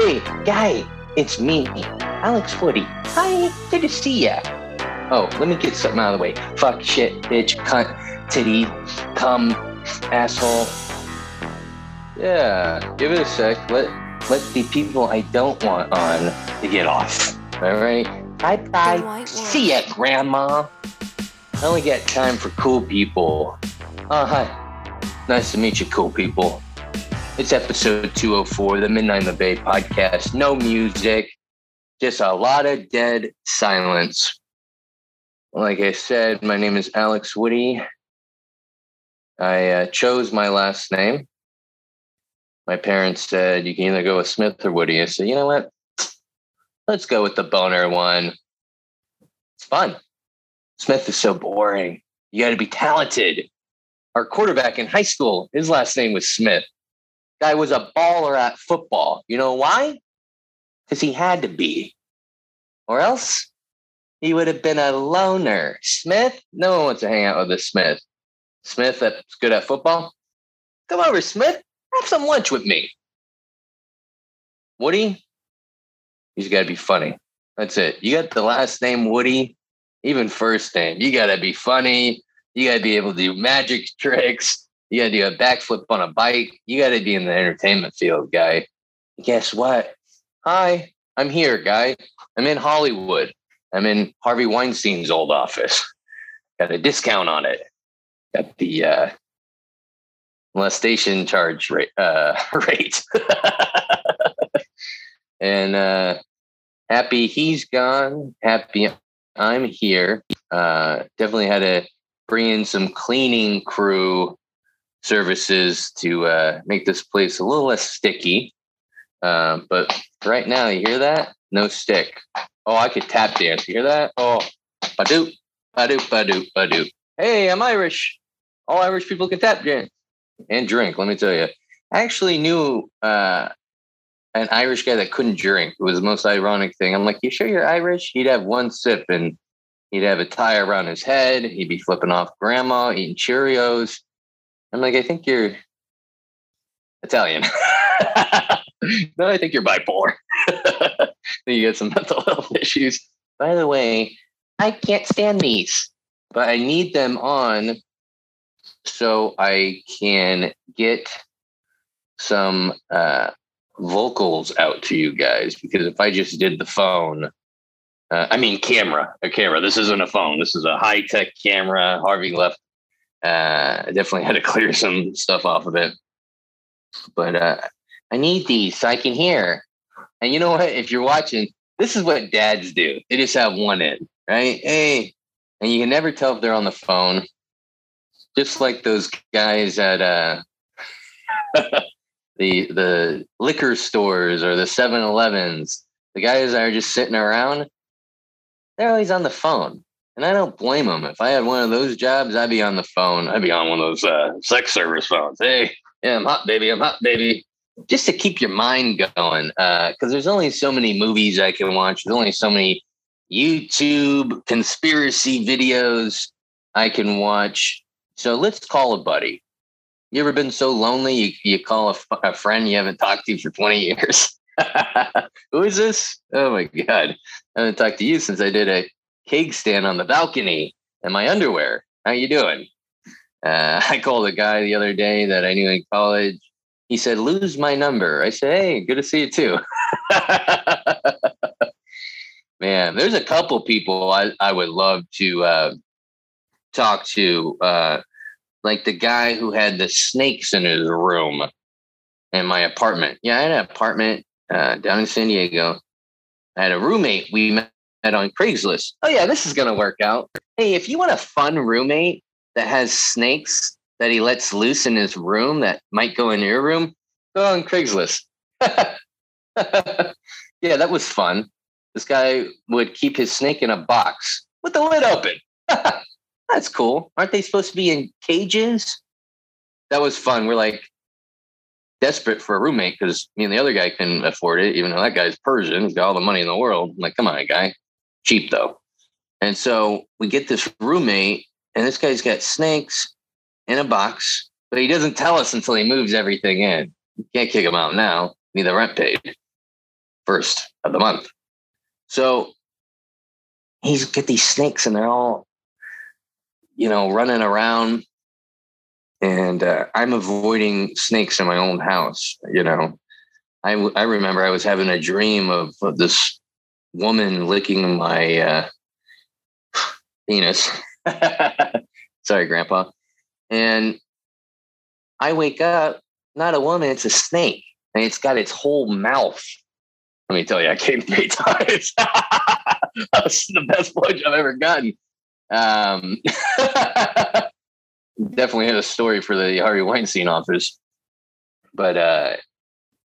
Hey, guy, it's me, Alex Woody. Hi, good to see ya. Oh, let me get something out of the way. Fuck, shit, bitch, cunt, titty, cum, asshole. Yeah, give it a sec. Let let the people I don't want on to get off. All right. Bye bye. See ya, Grandma. I only got time for cool people. Oh, hi. Nice to meet you, cool people. It's episode 204, the Midnight in the Bay podcast. No music, just a lot of dead silence. Like I said, my name is Alex Woody. I uh, chose my last name. My parents said you can either go with Smith or Woody. I said, you know what? Let's go with the boner one. It's fun. Smith is so boring. You got to be talented. Our quarterback in high school, his last name was Smith. Guy was a baller at football. You know why? Because he had to be. Or else he would have been a loner. Smith? No one wants to hang out with a Smith. Smith that's good at football? Come over, Smith. Have some lunch with me. Woody? He's got to be funny. That's it. You got the last name Woody, even first name. You got to be funny. You got to be able to do magic tricks. You got to do a backflip on a bike. You got to be in the entertainment field, guy. Guess what? Hi, I'm here, guy. I'm in Hollywood. I'm in Harvey Weinstein's old office. Got a discount on it. Got the uh, molestation charge rate. Uh, rate. and uh, happy he's gone. Happy I'm here. Uh, definitely had to bring in some cleaning crew services to uh, make this place a little less sticky. Uh, but right now, you hear that? No stick. Oh, I could tap dance. You hear that? Oh, badoop, badoop, badoop, badoop. Hey, I'm Irish. All Irish people can tap dance and drink. Let me tell you. I actually knew uh, an Irish guy that couldn't drink. It was the most ironic thing. I'm like, you sure you're Irish? He'd have one sip and he'd have a tie around his head. He'd be flipping off grandma, eating Cheerios. I'm like, I think you're Italian. no, I think you're bipolar. you get some mental health issues. By the way, I can't stand these, but I need them on so I can get some uh, vocals out to you guys. Because if I just did the phone, uh, I mean camera, a camera. This isn't a phone. This is a high tech camera. Harvey left. Uh, I definitely had to clear some stuff off of it, but uh, I need these so I can hear. And you know what? If you're watching, this is what dads do. They just have one in, right? Hey, and you can never tell if they're on the phone. Just like those guys at uh, the the liquor stores or the 7-Elevens, the guys that are just sitting around, they're always on the phone. And I don't blame them. If I had one of those jobs, I'd be on the phone. I'd be on one of those uh, sex service phones. Hey, yeah, I'm hot, baby. I'm hot, baby. Just to keep your mind going. Because uh, there's only so many movies I can watch. There's only so many YouTube conspiracy videos I can watch. So let's call a buddy. You ever been so lonely you, you call a, a friend you haven't talked to for 20 years? Who is this? Oh my God. I haven't talked to you since I did a keg stand on the balcony in my underwear. How you doing? Uh, I called a guy the other day that I knew in college. He said, lose my number. I said, hey, good to see you too. Man, there's a couple people I, I would love to uh, talk to. Uh, like the guy who had the snakes in his room in my apartment. Yeah, I had an apartment uh, down in San Diego. I had a roommate we met on Craigslist. Oh, yeah, this is to work out. Hey, if you want a fun roommate that has snakes that he lets loose in his room that might go in your room, go on Craigslist. yeah, that was fun. This guy would keep his snake in a box with the lid open. That's cool. Aren't they supposed to be in cages? That was fun. We're like desperate for a roommate because me and the other guy can afford it, even though that guy's Persian. He's got all the money in the world. I'm like, come on, guy. Cheap though. And so we get this roommate, and this guy's got snakes in a box, but he doesn't tell us until he moves everything in. You can't kick him out now. Need the rent paid. first of the month. So he's get these snakes and they're all, you know, running around. And uh, I'm avoiding snakes in my own house. You know, I, I remember I was having a dream of, of this woman licking my uh, penis. Sorry, Grandpa. And I wake up, not a woman, it's a snake. And it's got its whole mouth. Let me tell you, I came three times. That's the best punch I've ever gotten. Um, definitely had a story for the Harvey Weinstein office. But uh,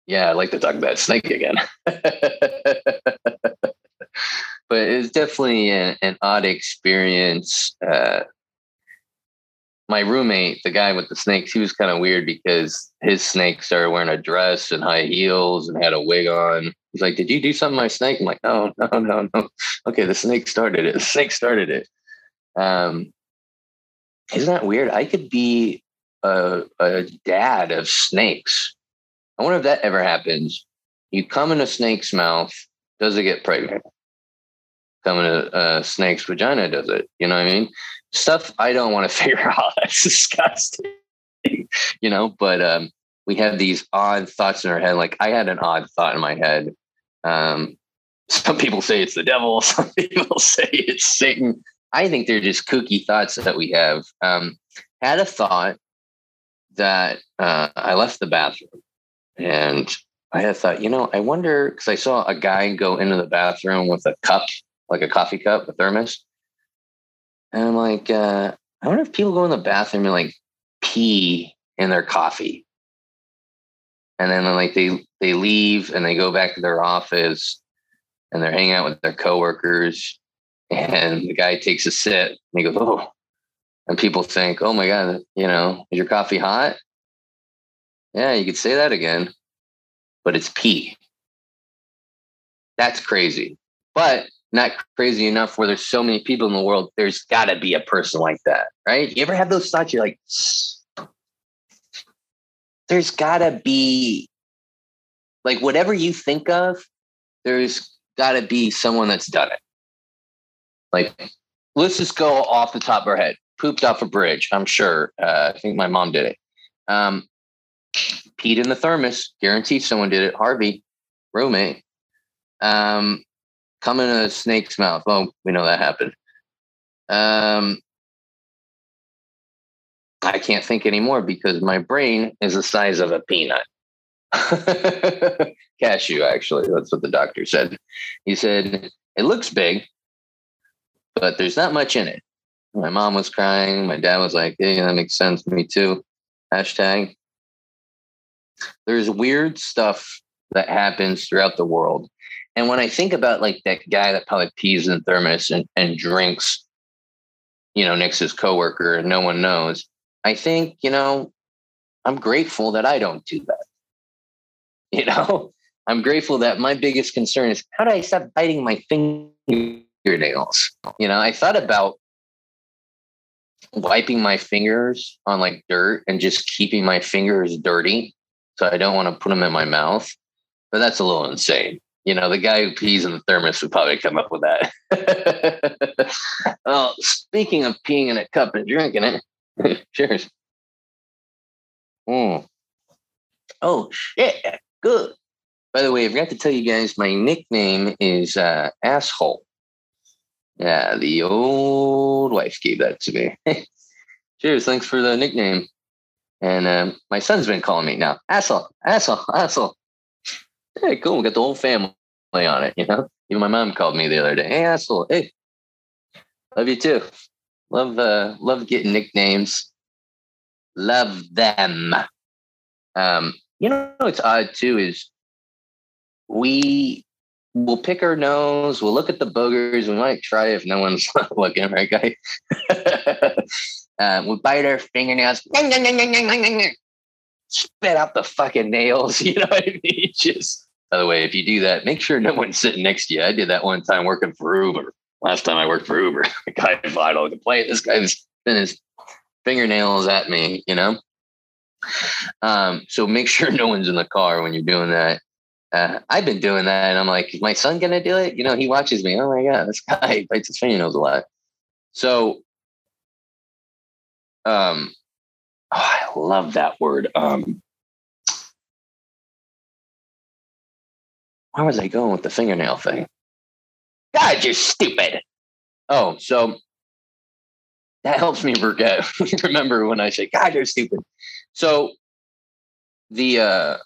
yeah, I'd like to talk about snake again. But it was definitely an, an odd experience. Uh, my roommate, the guy with the snakes, he was kind of weird because his snake started wearing a dress and high heels and had a wig on. He's like, "Did you do something to my snake?" I'm like, "No, no, no, no." Okay, the snake started it. The snake started it. Um, isn't that weird? I could be a, a dad of snakes. I wonder if that ever happens. You come in a snake's mouth, does it get pregnant? Come in a, a snake's vagina, does it? You know what I mean? stuff I don't want to figure out. That's disgusting, you know. But um, we have these odd thoughts in our head. Like I had an odd thought in my head. Um, some people say it's the devil. Some people say it's Satan. I think they're just kooky thoughts that we have. Um, had a thought that uh, I left the bathroom and I had thought, you know, I wonder because I saw a guy go into the bathroom with a cup, like a coffee cup, a thermos. And I'm like, uh, I wonder if people go in the bathroom and like pee in their coffee. And then like they they leave and they go back to their office and they're hanging out with their coworkers. And the guy takes a sip and he goes, Oh, and people think, Oh my God, you know, is your coffee hot? Yeah, you could say that again, but it's pee. That's crazy. But not crazy enough where there's so many people in the world. There's got to be a person like that, right? You ever have those thoughts? You're like, there's got to be, like, whatever you think of, there's got to be someone that's done it. Like, let's just go off the top of our head. Pooped off a bridge, I'm sure. Uh, I think my mom did it. Um, peed in the thermos, guaranteed someone did it. Harvey, roommate. Um, come in a snake's mouth. Well, we know that happened. Um, I can't think anymore because my brain is the size of a peanut. Cashew, actually. That's what the doctor said. He said, it looks big, but there's not much in it. My mom was crying. My dad was like, hey, that makes sense. To me too. Hashtag. There's weird stuff that happens throughout the world. And when I think about like that guy that probably pees in the thermos and, and drinks, you know, next to his coworker and no one knows, I think, you know, I'm grateful that I don't do that. You know, I'm grateful that my biggest concern is how do I stop biting my fingernails? You know, I thought about wiping my fingers on like dirt and just keeping my fingers dirty. So I don't want to put them in my mouth. But that's a little insane you know, the guy who pees in the thermos would probably come up with that. well, speaking of peeing in a cup and drinking it, cheers. Mm. Oh shit, good. By the way, I forgot to tell you guys, my nickname is uh, asshole. Yeah, the old wife gave that to me. cheers, thanks for the nickname. And um, my son's been calling me now, asshole, asshole, asshole. Hey, cool. We got the whole family on it, you know? Even my mom called me the other day. Hey, asshole. Hey, love you too. Love, uh, love getting nicknames. Love them. Um, you know, it's odd too is we will pick our nose, we'll look at the boogers, we might try if no one's looking, right, guy? uh, we bite our fingernails, spit out the fucking nails, you know what I mean? Just by the way, if you do that, make sure no one's sitting next to you. I did that one time working for Uber. Last time I worked for Uber, the guy thought, oh, the play, this guy's been his fingernails at me, you know? Um, so make sure no one's in the car when you're doing that. uh, I've been doing that, and I'm like, is my son gonna do it? You know, he watches me. Oh my god, this guy bites his fingernails a lot. So, um, oh, I love that word. Um, where was I going with the fingernail thing? God, you're stupid. Oh, so that helps me forget. Remember when I say, God, you're stupid. So the uh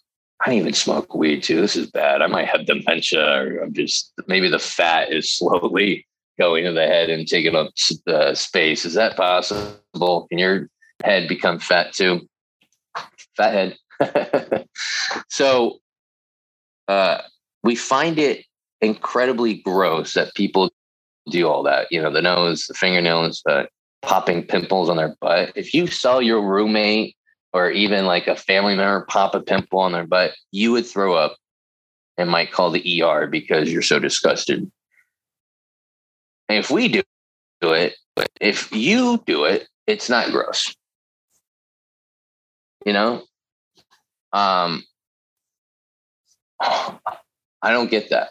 I don't even smoke weed too. This is bad. I might have dementia or I'm just maybe the fat is slowly going to the head and taking up uh, space. Is that possible? Can your head become fat too? Fat head. so uh, we find it incredibly gross that people do all that. You know, the nose, the fingernails, uh, popping pimples on their butt. If you saw your roommate or even like a family member pop a pimple on their butt, you would throw up and might call the ER because you're so disgusted. And if we do it, but if you do it, it's not gross. You know? Um I don't get that.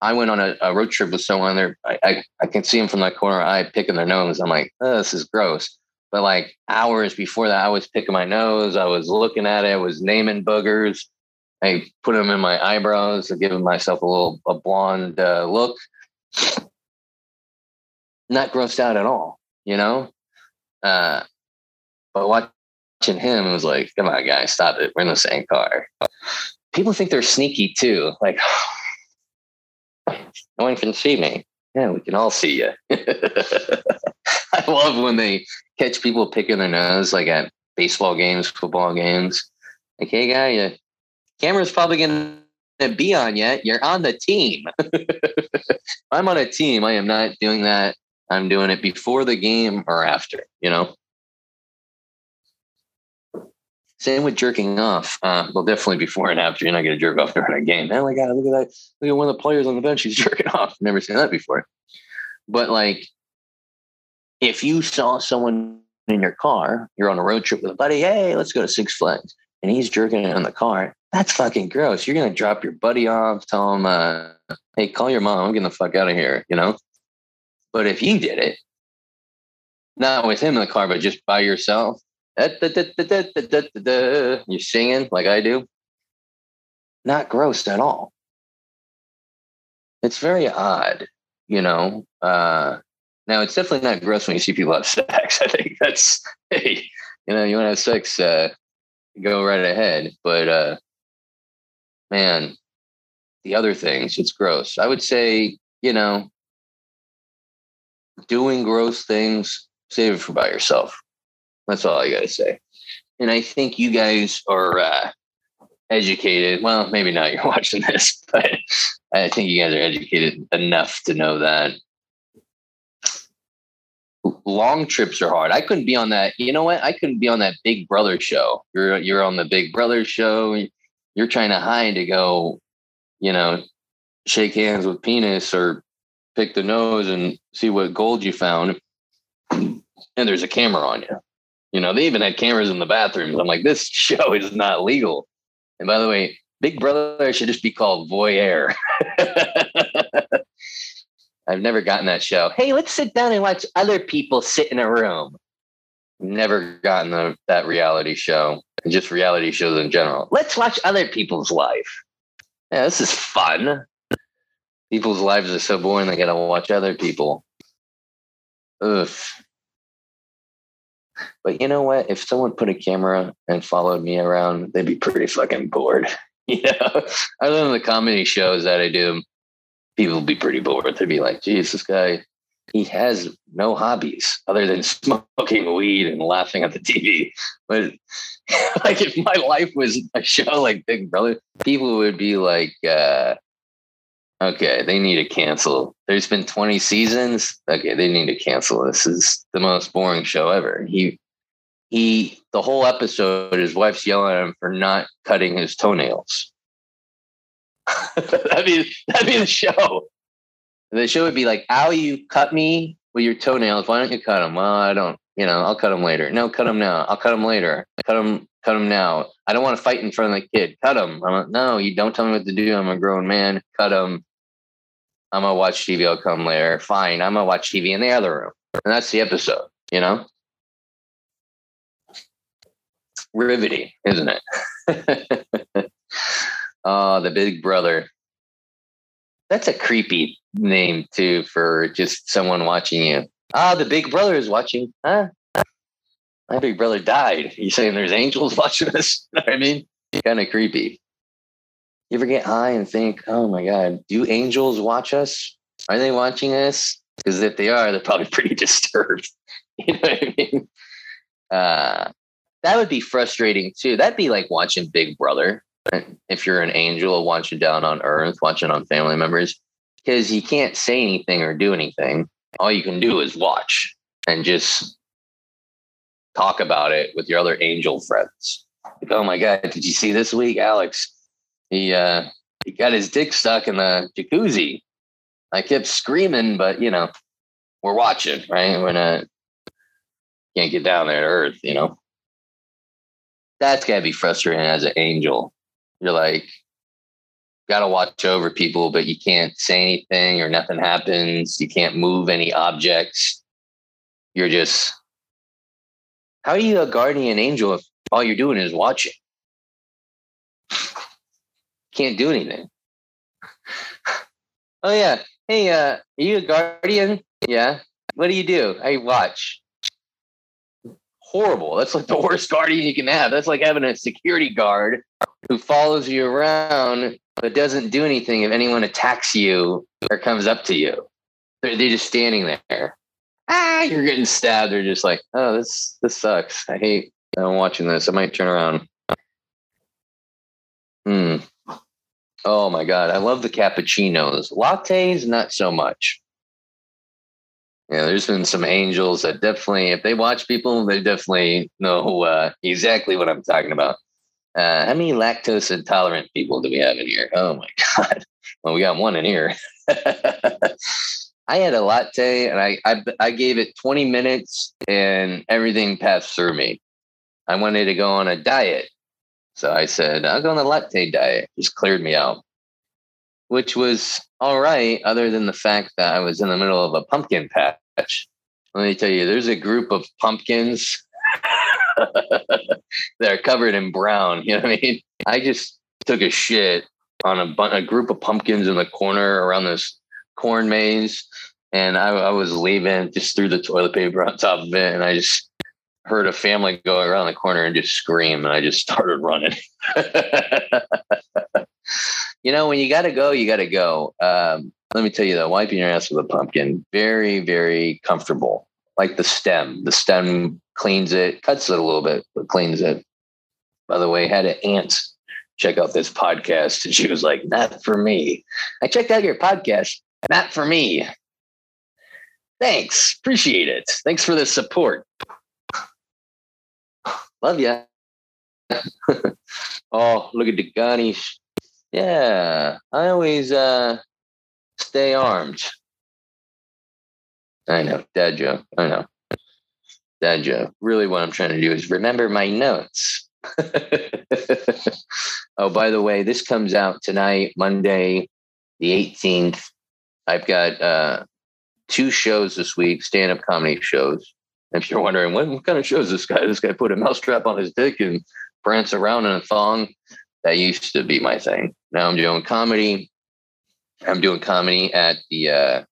I went on a, a road trip with someone there. I, I, I, can see them from the corner eye picking their nose. I'm like, oh, this is gross. But like hours before that, I was picking my nose. I was looking at it. I was naming boogers. I put them in my eyebrows to give myself a little a blonde uh, look. Not grossed out at all, you know. Uh, but watching him it was like, come on, guys, stop it. We're in the same car. People think they're sneaky too. Like, no one can see me. Yeah, we can all see you. I love when they catch people picking their nose, like at baseball games, football games. Like, hey, guy, your camera's probably going to be on yet. You're on the team. I'm on a team. I am not doing that. I'm doing it before the game or after, you know? Same with jerking off. Uh, well, definitely before and after. You're not going to jerk off during a game. Oh my God, look at that. Look at one of the players on the bench. He's jerking off. Never seen that before. But like, if you saw someone in your car, you're on a road trip with a buddy, hey, let's go to Six Flags, and he's jerking it in the car, that's fucking gross. You're going to drop your buddy off, tell him, uh, hey, call your mom. I'm getting the fuck out of here, you know? But if you did it, not with him in the car, but just by yourself, you're singing like I do, not gross at all. It's very odd, you know? Uh, now, it's definitely not gross when you see people have sex. I think that's, hey, you know, you want to have sex, uh, go right ahead. But, uh, man, the other things, it's gross. I would say, you know, doing gross things, save it for by yourself. That's all I got to say. And I think you guys are uh, educated. Well, maybe not. You're watching this, but I think you guys are educated enough to know that long trips are hard. I couldn't be on that. You know what? I couldn't be on that Big Brother show. You're you're on the Big Brother show. You're trying to hide to go, you know, shake hands with penis or pick the nose and see what gold you found. And there's a camera on you. You know, they even had cameras in the bathrooms. I'm like, this show is not legal. And by the way, Big Brother should just be called Voyeur. I've never gotten that show. Hey, let's sit down and watch other people sit in a room. Never gotten the, that reality show, and just reality shows in general. Let's watch other people's life. Yeah, this is fun. People's lives are so boring. They got to watch other people. Ugh. But you know what? If someone put a camera and followed me around, they'd be pretty fucking bored. You know, other than the comedy shows that I do, people would be pretty bored. They'd be like, geez, this guy, he has no hobbies other than smoking weed and laughing at the TV. But like if my life was a show like Big Brother, people would be like, uh, okay, they need to cancel. There's been 20 seasons. Okay, they need to cancel. This is the most boring show ever. He he the whole episode, his wife's yelling at him for not cutting his toenails. that'd be that'd be the show. The show would be like, "How you cut me with your toenails? Why don't you cut them?" Well, I don't. You know, I'll cut them later. No, cut them now. I'll cut them later. Cut them. Cut them now. I don't want to fight in front of the kid. Cut them. I'm like, no, you don't tell me what to do. I'm a grown man. Cut them. I'm gonna watch TV. I'll come later. Fine. I'm gonna watch TV in the other room, and that's the episode. You know, riveting, isn't it? oh, the Big Brother. That's a creepy name too for just someone watching you. Ah, the Big Brother is watching. Huh? My big brother died. You saying there's angels watching us? You know I mean, kind of creepy. You ever get high and think, oh my God, do angels watch us? Are they watching us? Because if they are, they're probably pretty disturbed. you know what I mean? Uh, that would be frustrating too. That'd be like watching Big Brother. If you're an angel watching down on earth, watching on family members, because you can't say anything or do anything. All you can do is watch and just talk about it with your other angel friends. Like, oh my God, did you see this week, Alex? He uh he got his dick stuck in the jacuzzi. I kept screaming, but you know, we're watching, right? We're not can't get down there to earth, you know. That's gotta be frustrating as an angel. You're like, gotta watch over people, but you can't say anything or nothing happens. You can't move any objects. You're just how are you a guardian angel if all you're doing is watching? Can't do anything. Oh yeah. Hey, uh, are you a guardian? Yeah. What do you do? I watch. Horrible. That's like the worst guardian you can have. That's like having a security guard who follows you around but doesn't do anything if anyone attacks you or comes up to you. They're, they're just standing there. Ah, you're getting stabbed. They're just like, oh, this this sucks. I hate. I'm watching this. I might turn around. Hmm. Oh my god, I love the cappuccinos. Lattes, not so much. Yeah, there's been some angels that definitely, if they watch people, they definitely know uh, exactly what I'm talking about. Uh, how many lactose intolerant people do we have in here? Oh my god. Well, we got one in here. I had a latte and I, I I gave it 20 minutes and everything passed through me. I wanted to go on a diet. So I said, I'll go on a latte diet. Just cleared me out. Which was all right, other than the fact that I was in the middle of a pumpkin patch. Let me tell you, there's a group of pumpkins that are covered in brown. You know what I mean? I just took a shit on a, a group of pumpkins in the corner around this corn maze, and I, I was leaving, just threw the toilet paper on top of it, and I just heard a family go around the corner and just scream, and I just started running. you know, when you got to go, you got to go. Um, let me tell you though, wiping your ass with a pumpkin, very, very comfortable. Like the stem, the stem cleans it, cuts it a little bit, but cleans it. By the way, had an aunt check out this podcast, and she was like, "Not for me." I checked out your podcast. Not for me. Thanks. Appreciate it. Thanks for the support. Love ya. oh, look at the garnish. Yeah, I always uh, stay armed. I know, dad joke. I know, dad joke. Really, what I'm trying to do is remember my notes. oh, by the way, this comes out tonight, Monday, the 18th. I've got uh, two shows this week, stand up comedy shows. If you're wondering, what, what kind of shows this guy? This guy put a mousetrap on his dick and prance around in a thong. That used to be my thing. Now I'm doing comedy. I'm doing comedy at the uh,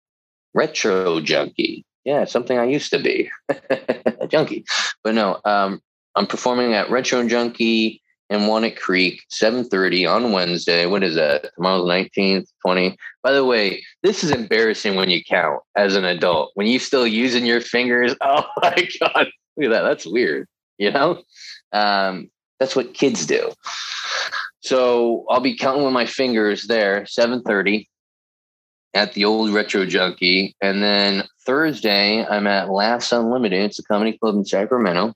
Retro Junkie. Yeah, something I used to be a junkie. But no, um, I'm performing at Retro Junkie in Walnut Creek, 7:30 on Wednesday. What is that? Tomorrow's 19th, 20. By the way, this is embarrassing when you count as an adult. When you still using your fingers. Oh my god, look at that. That's weird. You know, um, that's what kids do. So I'll be counting with my fingers there. 7:30 at the old Retro Junkie, and then Thursday I'm at Laughs Unlimited. It's a comedy club in Sacramento.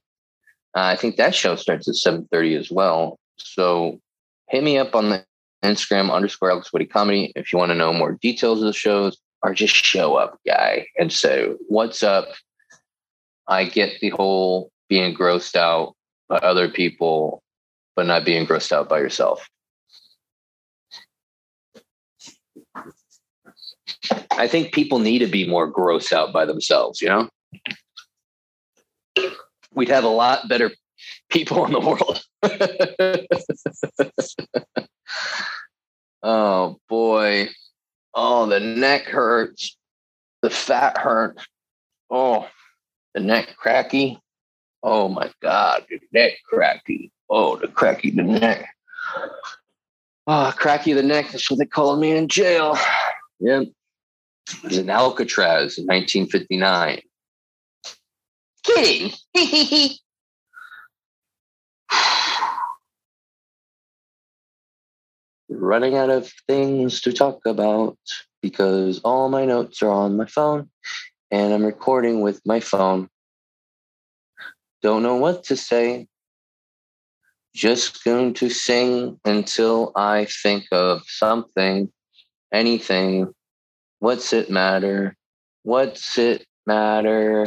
Uh, I think that show starts at 7.30 as well. So hit me up on the Instagram underscore Alex Woody Comedy if you want to know more details of the shows or just show up, guy, and say, what's up? I get the whole being grossed out by other people but not being grossed out by yourself. I think people need to be more grossed out by themselves, you know? We'd have a lot better people in the world. oh boy. Oh, the neck hurts. The fat hurts. Oh, the neck cracky. Oh my God, the neck cracky. Oh, the cracky the neck. Oh, cracky the neck. That's what they called me in jail. Yep. It was in Alcatraz in 1959. Kidding. Running out of things to talk about because all my notes are on my phone and I'm recording with my phone. Don't know what to say. Just going to sing until I think of something, anything. What's it matter? What's it matter?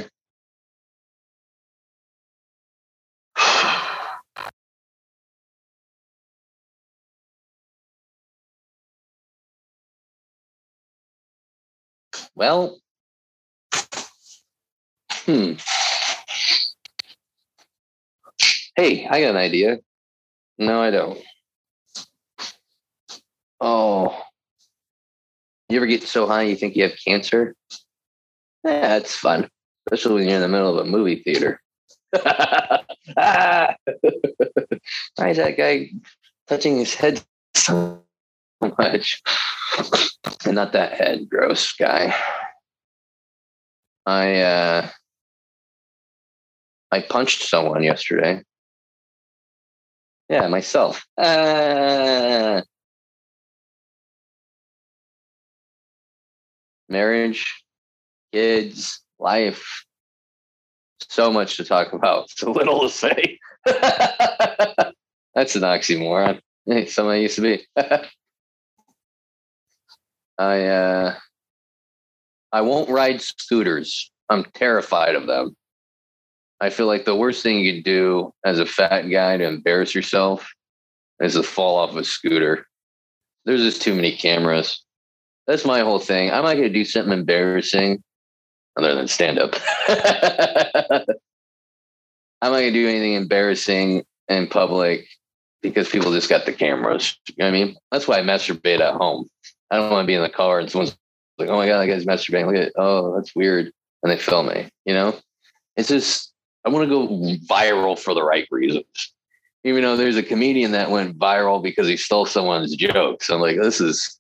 Well, hmm. Hey, I got an idea. No, I don't. Oh, you ever get so high you think you have cancer? Yeah, it's fun, especially when you're in the middle of a movie theater. Why is that guy touching his head much? and not that head, gross guy. I uh I punched someone yesterday. Yeah, myself. Uh, marriage, kids, life. So much to talk about. So little to say. That's an oxymoron. Hey, somebody used to be. I uh, I won't ride scooters. I'm terrified of them. I feel like the worst thing you could do as a fat guy to embarrass yourself is to fall off a scooter. There's just too many cameras. That's my whole thing. I'm not going to do something embarrassing other than stand up. I'm not going to do anything embarrassing in public because people just got the cameras. You know what I mean? That's why I masturbate at home. I don't want to be in the car and someone's like, oh my God, that guy's masturbating. Look at it. Oh, that's weird. And they film me, you know? It's just, I want to go viral for the right reasons. Even though there's a comedian that went viral because he stole someone's jokes. I'm like, this is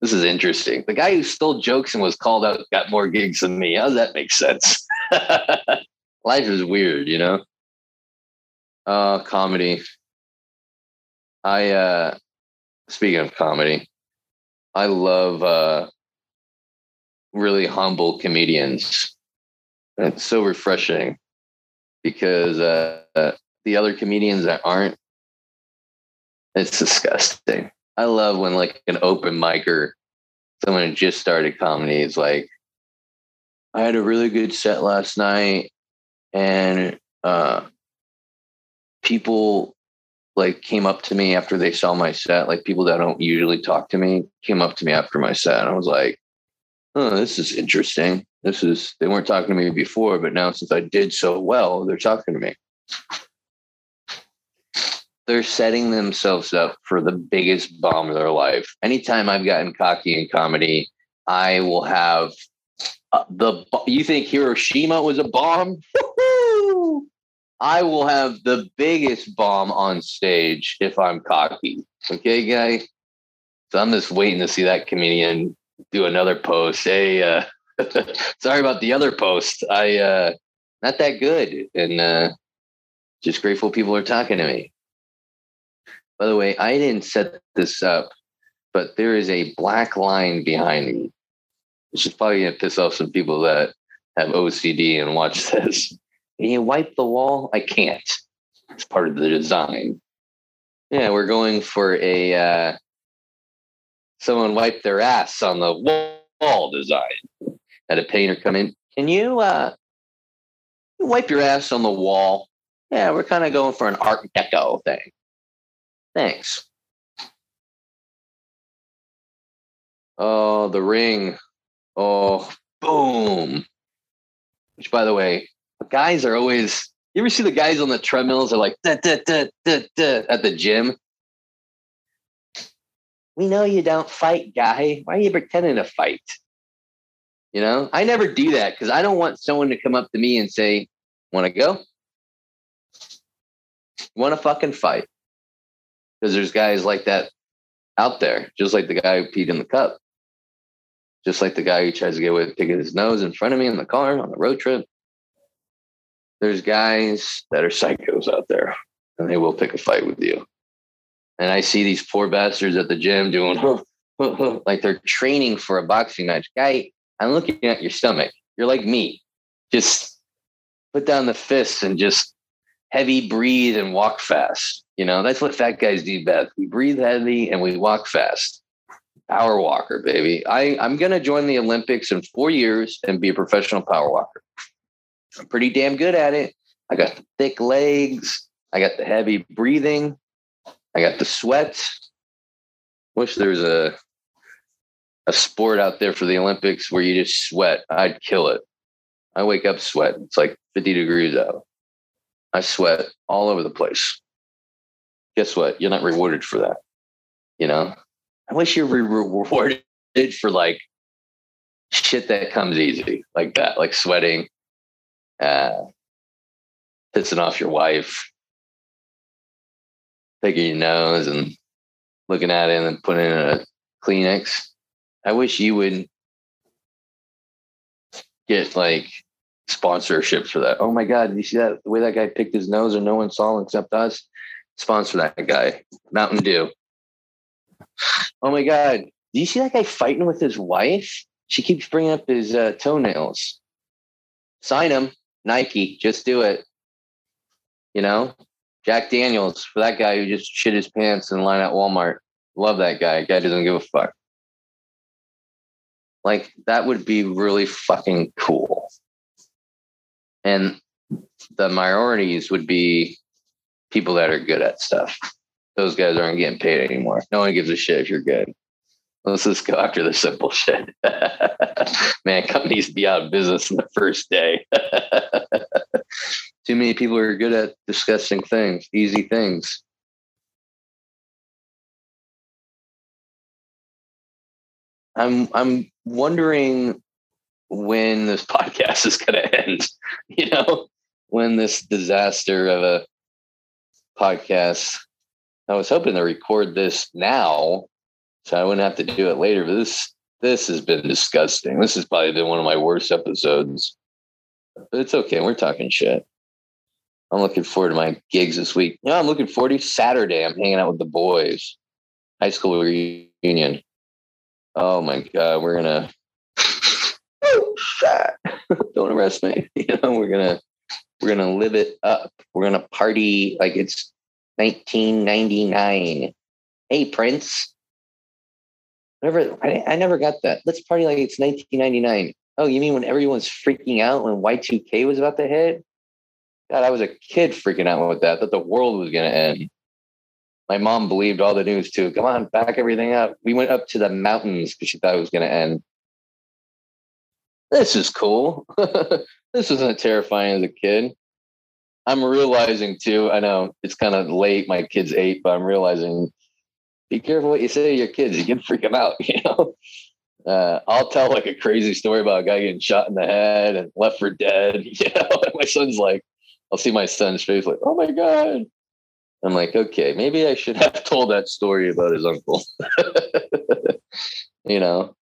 this is interesting. The guy who stole jokes and was called out got more gigs than me. How does that make sense? Life is weird, you know? Uh comedy. I uh speaking of comedy, I love uh really humble comedians. It's so refreshing because uh, uh, the other comedians that aren't, it's disgusting. I love when like an open micer, someone who just started comedy is like, I had a really good set last night, and uh, people like came up to me after they saw my set. Like people that don't usually talk to me came up to me after my set, and I was like, "Oh, this is interesting." This is, they weren't talking to me before, but now since I did so well, they're talking to me. They're setting themselves up for the biggest bomb of their life. Anytime I've gotten cocky in comedy, I will have uh, the, you think Hiroshima was a bomb? I will have the biggest bomb on stage if I'm cocky. Okay, guy? So I'm just waiting to see that comedian do another post. Hey, uh, sorry about the other post. I uh not that good and uh just grateful people are talking to me. By the way, I didn't set this up, but there is a black line behind me. Which is probably gonna piss off some people that have OCD and watch this. Can you wipe the wall? I can't. It's part of the design. Yeah, we're going for a uh, someone wipe their ass on the wall design had a painter come in. Can you uh, wipe your ass on the wall? Yeah, we're kind of going for an Art Deco thing. Thanks. Oh, the ring. Oh, boom. Which, by the way, guys are always. You ever see the guys on the treadmills are like da, da, da, da, da, at the gym? We know you don't fight, guy. Why are you pretending to fight? You know, I never do that because I don't want someone to come up to me and say, "Want to go? Want to fucking fight?" Because there's guys like that out there, just like the guy who peed in the cup just like the guy who tries to get away with picking his nose in front of me in the car on the road trip. There's guys that are psychos out there and they will pick a fight with you. And I see these poor bastards at the gym doing like they're training for a boxing match. Guy, I'm looking at your stomach. You're like me. Just put down the fists and just heavy breathe and walk fast. You know, that's what fat guys do best. We breathe heavy and we walk fast. Power walker, baby. I, I'm going to join the Olympics in four years and be a professional power walker. I'm pretty damn good at it. I got the thick legs. I got the heavy breathing. I got the sweat. Wish there was a a sport out there for the Olympics where you just sweat. I'd kill it. I wake up sweat. It's like 50 degrees out. I sweat all over the place. Guess what? You're not rewarded for that. You know, I wish you were rewarded for like shit that comes easy, like that, like sweating, uh, pissing off your wife, picking your nose and looking at it and then putting it in a Kleenex. I wish you would get like sponsorships for that. Oh my God, you see that? The way that guy picked his nose and no one saw except us? Sponsor that guy. Mountain Dew. Oh my God. Do you see that guy fighting with his wife? She keeps bringing up his uh, toenails. Sign him, Nike. Just do it. You know, Jack Daniels for that guy who just shit his pants in line at Walmart. Love that guy. Guy doesn't give a fuck. Like that would be really fucking cool. And the minorities would be people that are good at stuff those guys aren't getting paid anymore. No one gives a shit if you're good. Let's just go after the simple shit. Man, companies be out of business in the first day. Too many people are good at discussing things, easy things. I'm I'm wondering when this podcast is going to end. You know, when this disaster of a podcast I was hoping to record this now so I wouldn't have to do it later. But this this has been disgusting. This has probably been one of my worst episodes. But it's okay. We're talking shit. I'm looking forward to my gigs this week. Yeah, I'm looking forward to Saturday. I'm hanging out with the boys. High school reunion. Oh my god, we're gonna oh, don't arrest me. You know, we're gonna we're gonna live it up. We're gonna party like it's 1999. Hey, Prince. Never, I, I never got that. Let's party like it's 1999. Oh, you mean when everyone's freaking out when Y2K was about to hit? God, I was a kid freaking out with that, that the world was going to end. My mom believed all the news too. Come on, back everything up. We went up to the mountains because she thought it was going to end. This is cool. this wasn't terrifying as a kid. I'm realizing too. I know it's kind of late. My kid's eight, but I'm realizing be careful what you say to your kids. You can freak them out. You know. Uh, I'll tell like a crazy story about a guy getting shot in the head and left for dead. You know, and my son's like, I'll see my son's face like, oh my god. I'm like, okay, maybe I should have told that story about his uncle. you know,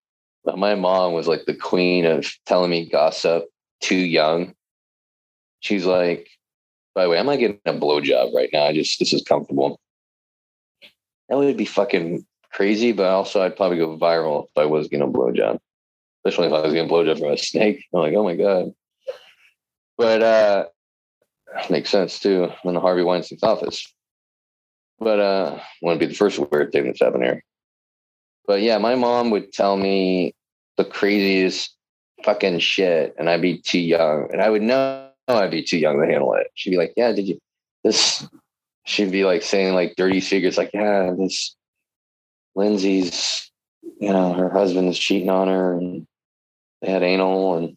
but my mom was like the queen of telling me gossip too young. She's like, by the way, I'm not getting a blowjob right now. I just this is comfortable. That would be fucking crazy, but also I'd probably go viral if I was getting a blowjob. Especially if I was getting a blowjob from a snake. I'm like, oh my God. But uh makes sense too in the Harvey Weinstein's office. But uh wouldn't be the first weird thing that's happened here. But yeah, my mom would tell me the craziest fucking shit, and I'd be too young. And I would know I'd be too young to handle it. She'd be like, "Yeah, did you this she'd be like saying like dirty secrets, like, yeah, this Lindsay's, you know, her husband is cheating on her and they had anal and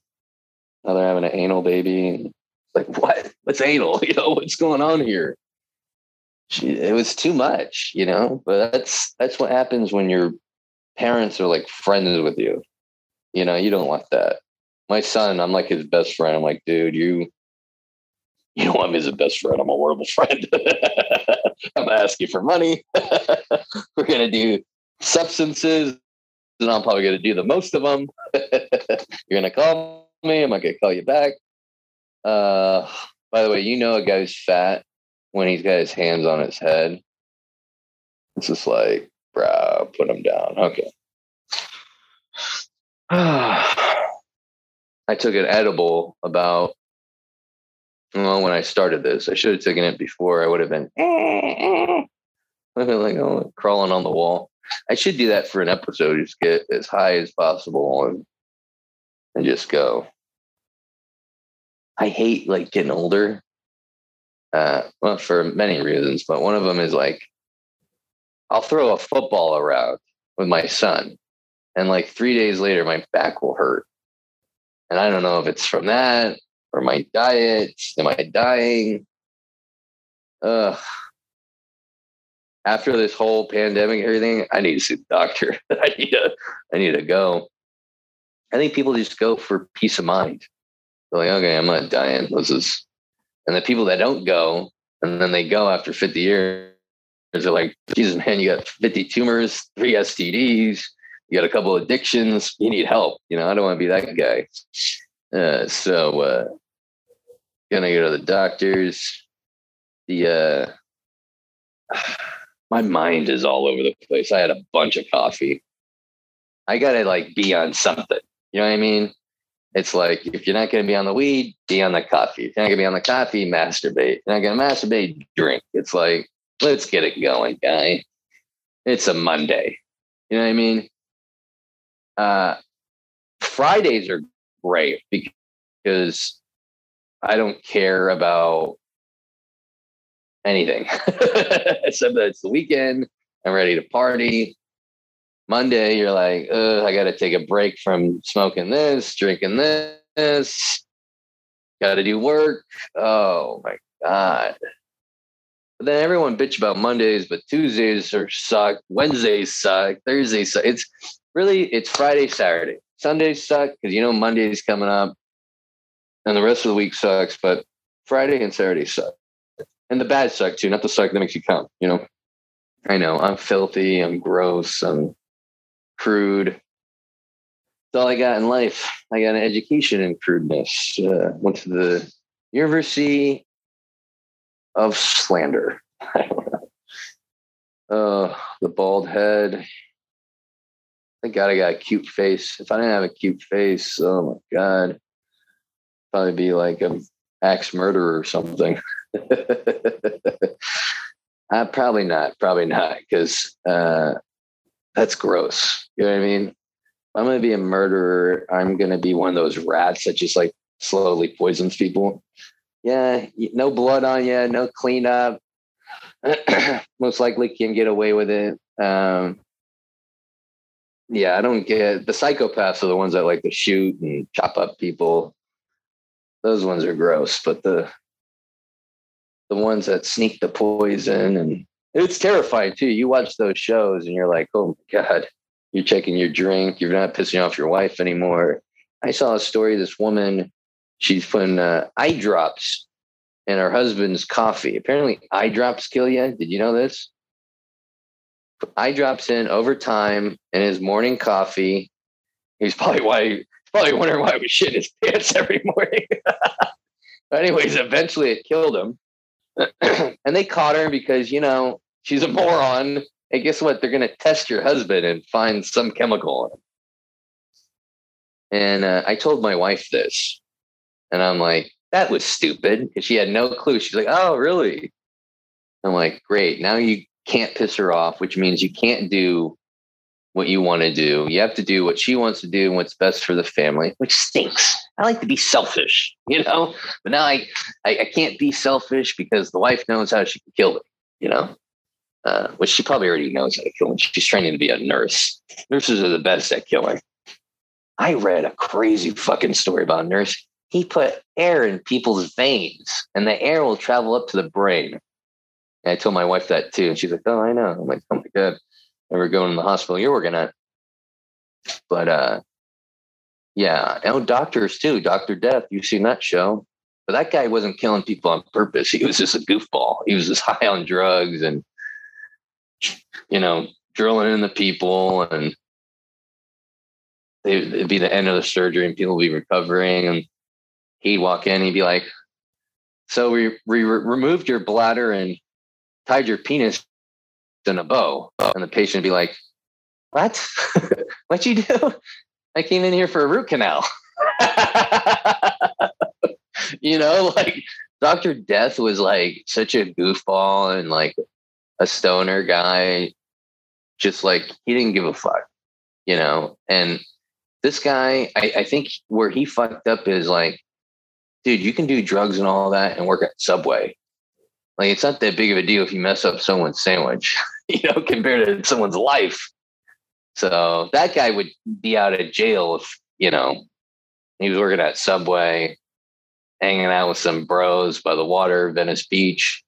now they're having an anal baby. And like, what? What's anal? You know, what's going on here? She, it was too much, you know, but that's, that's what happens when your parents are like friends with you. You know, you don't want that. My son, I'm like his best friend. I'm like, dude, you, you me as a best friend. I'm a horrible friend. I'm gonna ask you for money. We're gonna do substances, and I'm probably gonna do the most of them. You're gonna call me. I'm not gonna call you back. Uh, by the way, you know a guy's fat when he's got his hands on his head. It's just like, bro, put him down. Okay. I took an edible about well when I started this. I should have taken it before. I would have been, like oh, crawling on the wall. I should do that for an episode. Just get as high as possible and and just go. I hate like getting older. Uh, well, for many reasons, but one of them is like I'll throw a football around with my son, and like three days later, my back will hurt. And I don't know if it's from that or my diet. Am I dying? After this whole pandemic and everything, I need to see the doctor. I need to, I need to go. I think people just go for peace of mind. They're like, okay, I'm not dying. This is, and the people that don't go, and then they go after 50 years, they're like, Jesus, man, you got 50 tumors, three STDs, you got a couple addictions, you need help. You know, I don't want to be that guy. Uh, so, uh, gonna go to the doctors. The uh, my mind is all over the place. I had a bunch of coffee. I gotta like be on something. You know what I mean? It's like if you're not gonna be on the weed, be on the coffee. If you're not gonna be on the coffee, masturbate. If you're not gonna masturbate, drink. It's like let's get it going, guy. It's a Monday. You know what I mean? Uh, Fridays are great because I don't care about anything. Except that it's the weekend. I'm ready to party. Monday, you're like, I got to take a break from smoking this, drinking this. Got to do work. Oh my God. But then everyone bitch about Mondays, but Tuesdays are suck. Wednesdays suck. Thursdays suck. It's really, it's Friday, Saturday. Sundays suck because you know Monday's coming up and the rest of the week sucks, but Friday and Saturday suck. And the bad suck too, not the suck that makes you come, you know? I know, I'm filthy, I'm gross, I'm crude. It's all I got in life. I got an education in crudeness. Uh, went to the University of Slander. uh, the bald head. Thank God I got a cute face. If I didn't have a cute face, oh my God probably be like an axe murderer or something. uh, probably not. Probably not, because uh, that's gross. You know what I mean? I'm to be a murderer. I'm to be one of those rats that just like slowly poisons people. Yeah, no blood on you, no cleanup. Most likely can get away with it. Um, yeah, I don't get the psychopaths are the ones that like to shoot and chop up people those ones are gross. But the the ones that sneak the poison and it's terrifying too. You watch those shows and you're like, oh my god, you're checking your drink. You're not pissing off your wife anymore. I saw a story. This woman, she's putting uh, eye drops in her husband's coffee. Apparently, eye drops kill you. Did you know this? Eye drops in over time in his morning coffee. He's probably why probably wondering why we shit his pants every morning. anyways, eventually it killed him. and they caught her because, you know, she's a moron. And guess what? They're going to test your husband and find some chemical in him. And uh, I told my wife this. And I'm like, that was stupid because she had no clue. She's like, oh, really? I'm like, great. Now you can't piss her off, which means you can't do what you want to do. You have to do what she wants to do and what's best for the family, which stinks. I like to be selfish, you know, but now I, I, I can't be selfish because the wife knows how she can kill me. you know, uh, which she probably already knows how to kill. And she's training to be a nurse. Nurses are the best at killing. I read a crazy fucking story about a nurse. He put air in people's veins, and the air will travel up to the brain. And I told my wife that too, and she's like, "Oh, I know." I'm like, "Oh my god." We're going to the hospital you're working at. But uh, yeah, oh, doctors too. Doctor Death, you've seen that show. But that guy wasn't killing people on purpose. He was just a goofball. He was just high on drugs and, you know, drilling in the people. And it'd be the end of the surgery and people would be recovering. And he'd walk in, he'd be like, So we, we re- removed your bladder and tied your penis in a bow. And the patient would be like, What? What'd you do? I came in here for a root canal. you know, like Dr. Death was like such a goofball and like a stoner guy. Just like he didn't give a fuck, you know. And this guy, I, I think where he fucked up is like, dude, you can do drugs and all that and work at Subway. Like it's not that big of a deal if you mess up someone's sandwich, you know, compared to someone's life. So that guy would be out of jail if, you know, he was working at Subway, hanging out with some bros by the water, Venice Beach.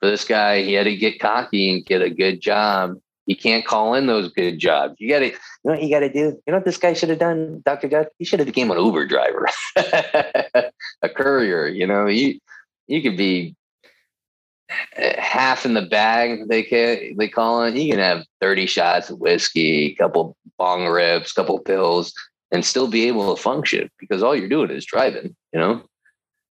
For this guy, he had to get cocky and get a good job. You can't call in those good jobs. You got to, you know what you got to do? You know what this guy should have done, Dr. Death? He should have became an Uber driver, a courier. You know, you you could be half in the bag they can they call it. You can have 30 shots of whiskey a couple bong rips a couple pills and still be able to function because all you're doing is driving you know?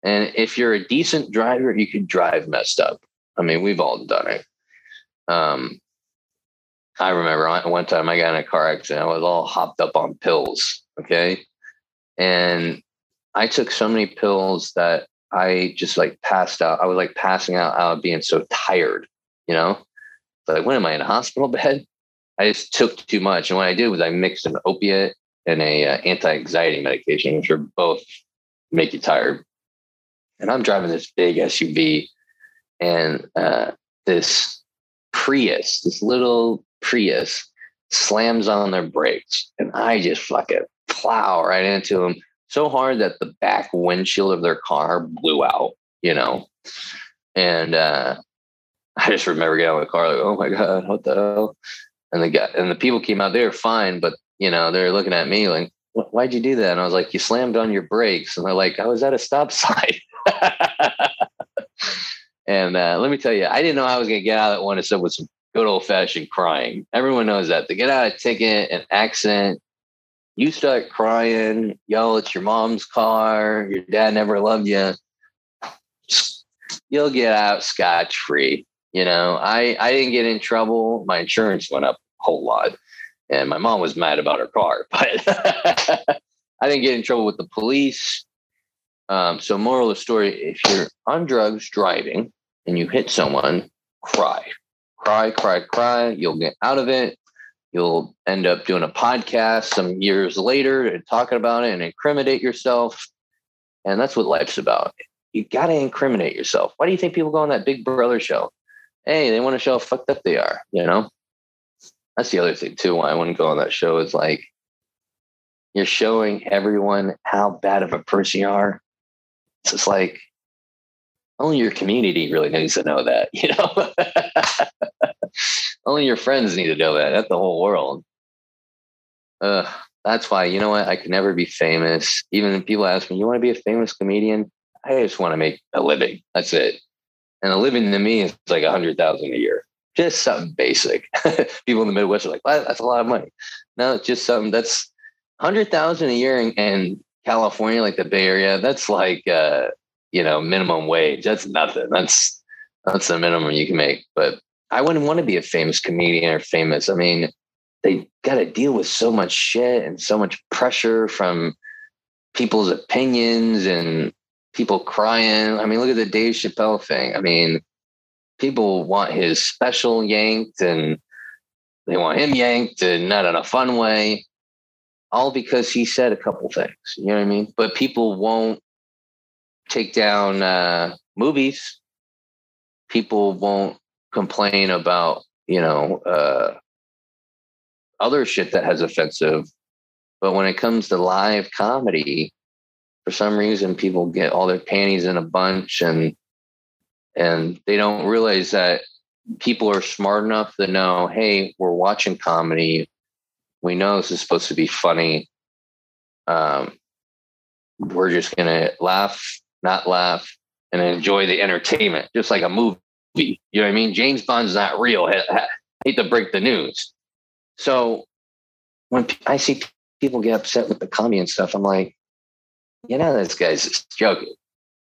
And if you're a decent driver you can drive messed up. I mean we've all done it. Um i remember one time i got in a car accident i was all hopped up on pills okay? And i took so many pills that I just like passed out. I was like passing out out being so tired, you know? Like, when am I in a hospital bed? I just took too much. And what I did was I mixed an opiate and a uh, anti-anxiety medication, which are both make you tired. And I'm driving this big SUV and uh, this Prius, this little Prius slams on their brakes and I just fucking plow right into them so hard that the back windshield of their car blew out, you know. And uh, I just remember getting out of the car like, oh my God, what the hell? And the guy and the people came out, they were fine, but you know, they're looking at me like, why'd you do that? And I was like, you slammed on your brakes. And they're like, I was at a stop sign. and uh, let me tell you, I didn't know I was going to get out of that one except with some good old fashioned crying. Everyone knows that to get out a ticket, an accident, you start crying, yell, it's your mom's car, your dad never loved you, you'll get out scot free. You know, I, I didn't get in trouble. My insurance went up a whole lot. And my mom was mad about her car, but I didn't get in trouble with the police. Um, so, moral of the story if you're on drugs driving and you hit someone, cry, cry, cry, cry. You'll get out of it. You'll end up doing a podcast some years later and talking about it and incriminate yourself. And that's what life's about. You got to incriminate yourself. Why do you think people go on that Big Brother show? Hey, they want to show how fucked up they are, you know? That's the other thing, too, why I wouldn't go on that show is like, you're showing everyone how bad of a person you are. It's just like, only your community really needs to know that, you know? only your friends need to know that, not the whole world. Uh, that's why, you know what? I could never be famous. Even if people ask me, you want to be a famous comedian? I just want to make a living. That's it. And a living to me is like a hundred thousand a year. Just something basic. people in the Midwest are like, well, that's a lot of money. No, it's just something that's hundred thousand a year in, in, California, like the Bay Area. That's like uh, you know, minimum wage. That's nothing. That's that's the minimum you can make. But I wouldn't want to be a famous comedian or famous. I mean, they got to deal with so much shit and so much pressure from people's opinions and people crying. I mean, look at the Dave Chappelle thing. I mean, people want his special yanked and they want him yanked and not in a fun way, all because he said a couple things. You know what I mean? But people won't take down uh, movies. people won't complain about, you know, uh, other shit that has offensive. But when it comes to live comedy, for some reason people get all their panties in a bunch and and they don't realize that people are smart enough to know, hey, we're watching comedy. We know this is supposed to be funny. Um, we're just gonna laugh, not laugh, and enjoy the entertainment, just like a movie. You know what I mean? James Bond's not real. I hate to break the news. So when I see people get upset with the comedy and stuff, I'm like, you know, this guy's just joking.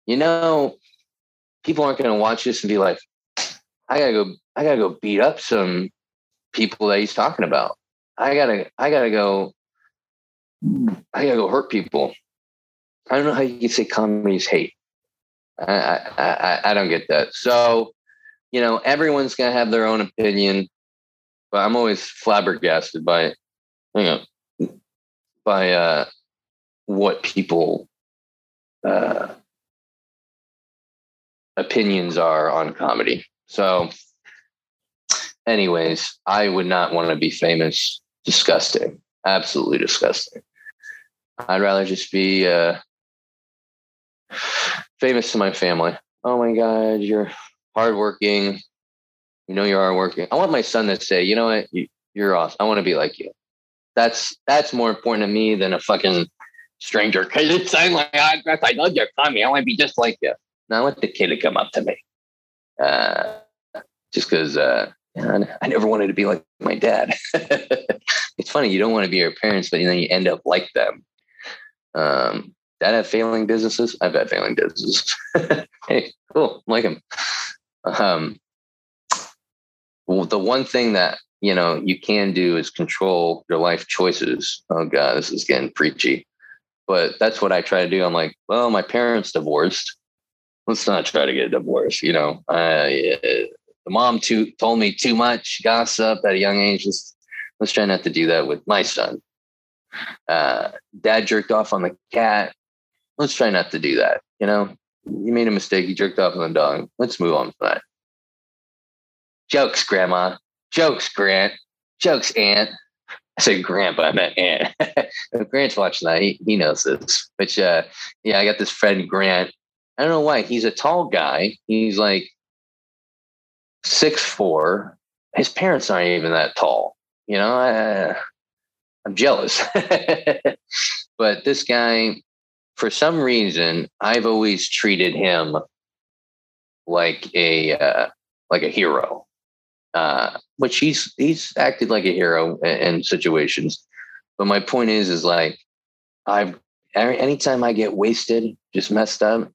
You know, people aren't going to watch this and be like, I gotta go, I gotta go beat up some people that he's talking about. I gotta, I gotta go, I gotta go hurt people. I don't know how you can say comedies hate. I, I, I, I don't get that. So, you know, everyone's gonna have their own opinion, but I'm always flabbergasted by, you know, by uh, what people uh, opinions are on comedy. So, anyways, I would not want to be famous. Disgusting. Absolutely disgusting. I'd rather just be uh, famous to my family. Oh my God, you're hardworking. You know you are working. I want my son to say, you know what, you, you're awesome. I want to be like you. That's that's more important to me than a fucking stranger. Because it sounds like I, I know you're coming. I want to be just like you. Now I want the kid to come up to me. Uh, just because uh, I never wanted to be like my dad. it's funny, you don't want to be your parents, but then you end up like them. Um, dad have failing businesses? I've had failing businesses. hey, cool, like him. Um, well, the one thing that you know you can do is control your life choices. Oh god, this is getting preachy, but that's what I try to do. I'm like, well, my parents divorced let's not try to get a divorce. You know, uh, the mom too told me too much gossip at a young age. Let's, let's try not to do that with my son. Uh, dad jerked off on the cat. Let's try not to do that. You know, you made a mistake. You jerked off on the dog. Let's move on from that. Jokes, Grandma. Jokes, Grant. Jokes, Aunt. I said grandpa, I meant Aunt. Grant's watching that. He, he knows this. But uh, yeah, I got this friend Grant I don't know why. He's a tall guy. He's like six four. His parents aren't even that tall. You know, I, I'm jealous. but this guy, for some reason, I've always treated him like a uh, like a hero. Uh, which he's he's acted like a hero in, in situations. But my point is, is like I've anytime I get wasted, just messed up,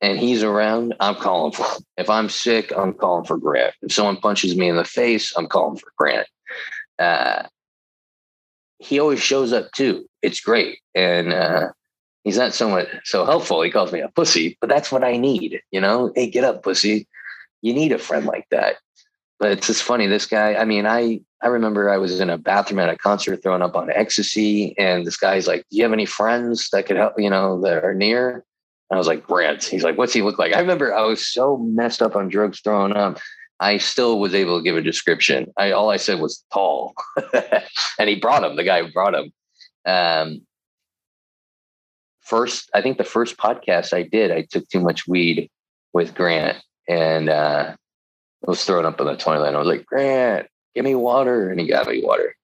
and he's around, I'm calling for. If I'm sick, I'm calling for Grant. If someone punches me in the face, I'm calling for Grant. Uh, he always shows up too. It's great, and uh, he's not so much so helpful. He calls me a pussy, but that's what I need. You know, hey, get up, pussy. You need a friend like that. But it's just funny. This guy. I mean, I I remember I was in a bathroom at a concert throwing up on ecstasy, and this guy's like, "Do you have any friends that could help? You know, that are near?" I was like, Brent. He's like, what's he look like? I remember I was so messed up on drugs throwing up. I still was able to give a description. I all I said was tall, and he brought him. The guy brought him. Um, first, I think the first podcast I did, I took too much weed with Grant, and uh, I was throwing up in the toilet. I was like, Grant, give me water, and he got me water.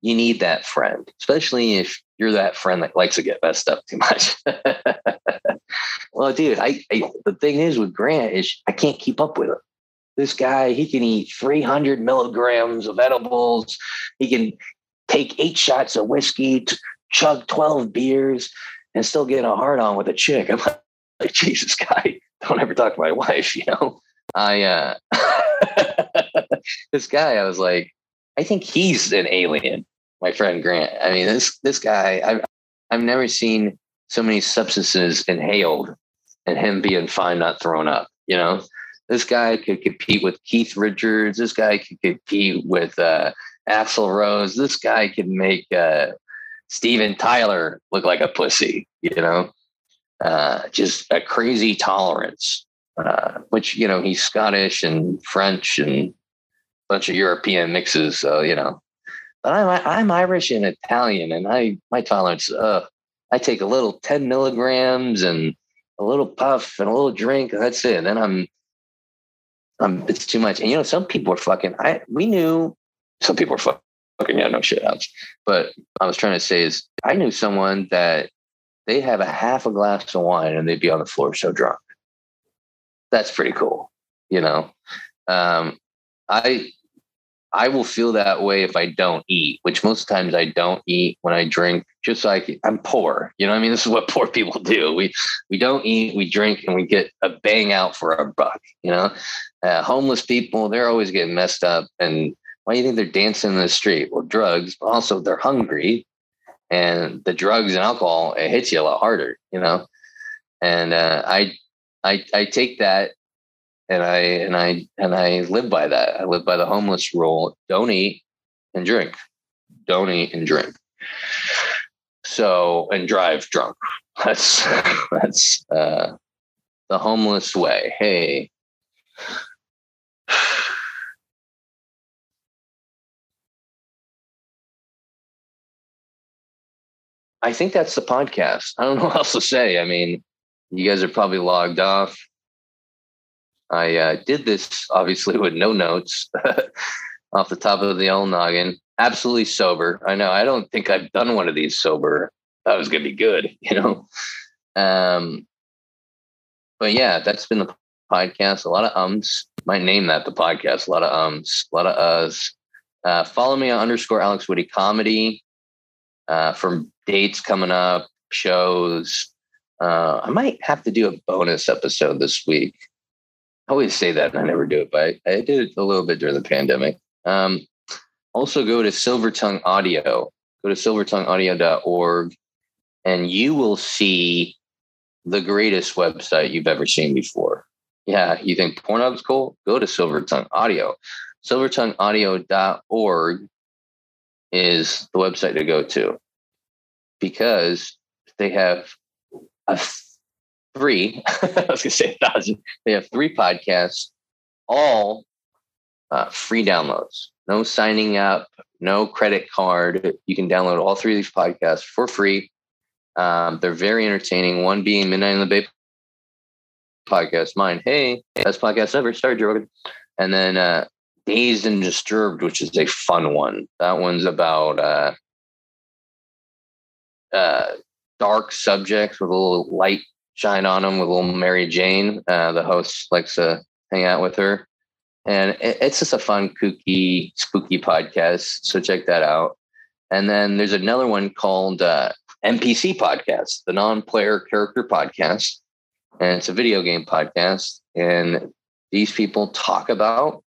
You need that friend, especially if you're that friend that likes to get messed up too much. well, dude, I, I, the thing is with Grant is I can't keep up with him. This guy, he can eat 300 milligrams of edibles. He can take eight shots of whiskey, chug 12 beers, and still get a hard on with a chick. I'm like, Jesus, guy, don't ever talk to my wife, you know? I, uh, this guy, I was like, I think he's an alien, my friend Grant. I mean, this, this guy, I've, I've never seen so many substances inhaled and him being fine, not thrown up. You know, this guy could compete with Keith Richards. This guy could compete with uh, Axl Rose. This guy could make uh, Steven Tyler looked like a pussy. You know, uh, just a crazy tolerance. uh, which you know he's Scottish and French and a bunch of European mixes. So you know, but I'm I'm Irish and Italian, and I my tolerance. Uh, I take a little ten milligrams and a little puff and a little drink. That's it. And then I'm, I'm. It's too much. And you know, some people are fucking. I we knew some people are fucking. Yeah, no shit outs. But I was trying to say is I knew someone that they have a half a glass of wine and they'd be on the floor so drunk. That's pretty cool, you know. Um, I I will feel that way if I don't eat, which most times I don't eat when I drink, just like I'm poor. You know, I mean, this is what poor people do. We we don't eat, we drink, and we get a bang out for our buck. You know, uh, homeless people they're always getting messed up, and why do you think they're dancing in the street? Well, drugs, but also they're hungry, and the drugs and alcohol it hits you a lot harder. You know, and uh, I I I take that and I and I and I live by that. I live by the homeless rule: don't eat and drink, don't eat and drink. So and drive drunk. That's that's uh, the homeless way. Hey. I think that's the podcast. I don't know what else to say. I mean, you guys are probably logged off. I uh, did this obviously with no notes off the top of the old noggin. Absolutely sober. I know. I don't think I've done one of these sober. That was to be good, you know. Um, but yeah, that's been the podcast. A lot of ums. Might name that the podcast. A lot of ums. A lot of us. Uh, follow me on underscore Alex Woody comedy uh, for dates coming up, shows. Uh, I might have to do a bonus episode this week. I always say that and I never do it, but I, I did it a little bit during the pandemic. Um, also, go to Silvertongue Audio. Go to silvertongueaudio.org and you will see the greatest website you've ever seen before. Yeah, you think Pornhub's cool? Go to Silvertongue Audio. Silvertongueaudio.org is the website to go to because they have a three. I was going to say a thousand. They have three podcasts, all uh, free downloads. No signing up, no credit card. You can download all three of these podcasts for free. Um, they're very entertaining. One being Midnight in the Bay podcast, mine. Hey, best podcast ever. Sorry, Jordan. And then uh, Dazed and Disturbed, which is a fun one. That one's about uh, uh, dark subjects with a little light shine on them with little Mary Jane. Uh, the host likes to hang out with her. And it, it's just a fun, kooky, spooky podcast. So check that out. And then there's another one called uh, NPC Podcast, the non player character podcast. And it's a video game podcast. And these people talk about,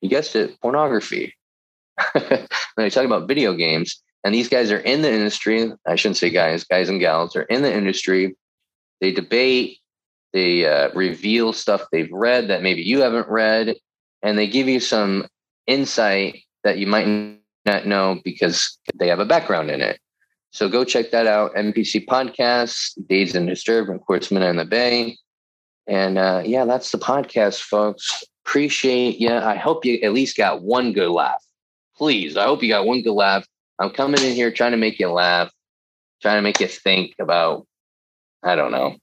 you guessed it, pornography. they talk about video games. And these guys are in the industry. I shouldn't say guys, guys and gals are in the industry they debate, they uh, reveal stuff they've read that maybe you haven't read, and they give you some insight that you might not know because they have a background in it. So go check that out. NPC Podcast, Dazed and of course, Mina in the Bay. And uh, yeah, that's the podcast, folks. Appreciate you. I hope you at least got one good laugh. Please, I hope you got one good laugh. I'm coming in here trying to make you laugh, trying to make you think about I don't know.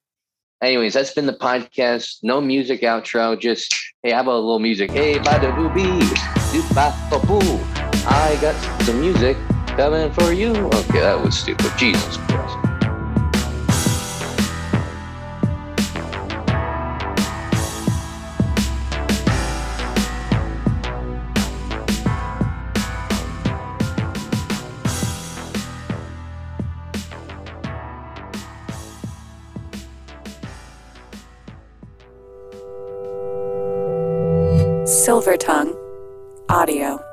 Anyways, that's been the podcast. No music outro. Just hey, how about a little music? Hey, by the boo. I got some music coming for you. Okay, that was stupid. Jesus Christ. Silver Tongue Audio.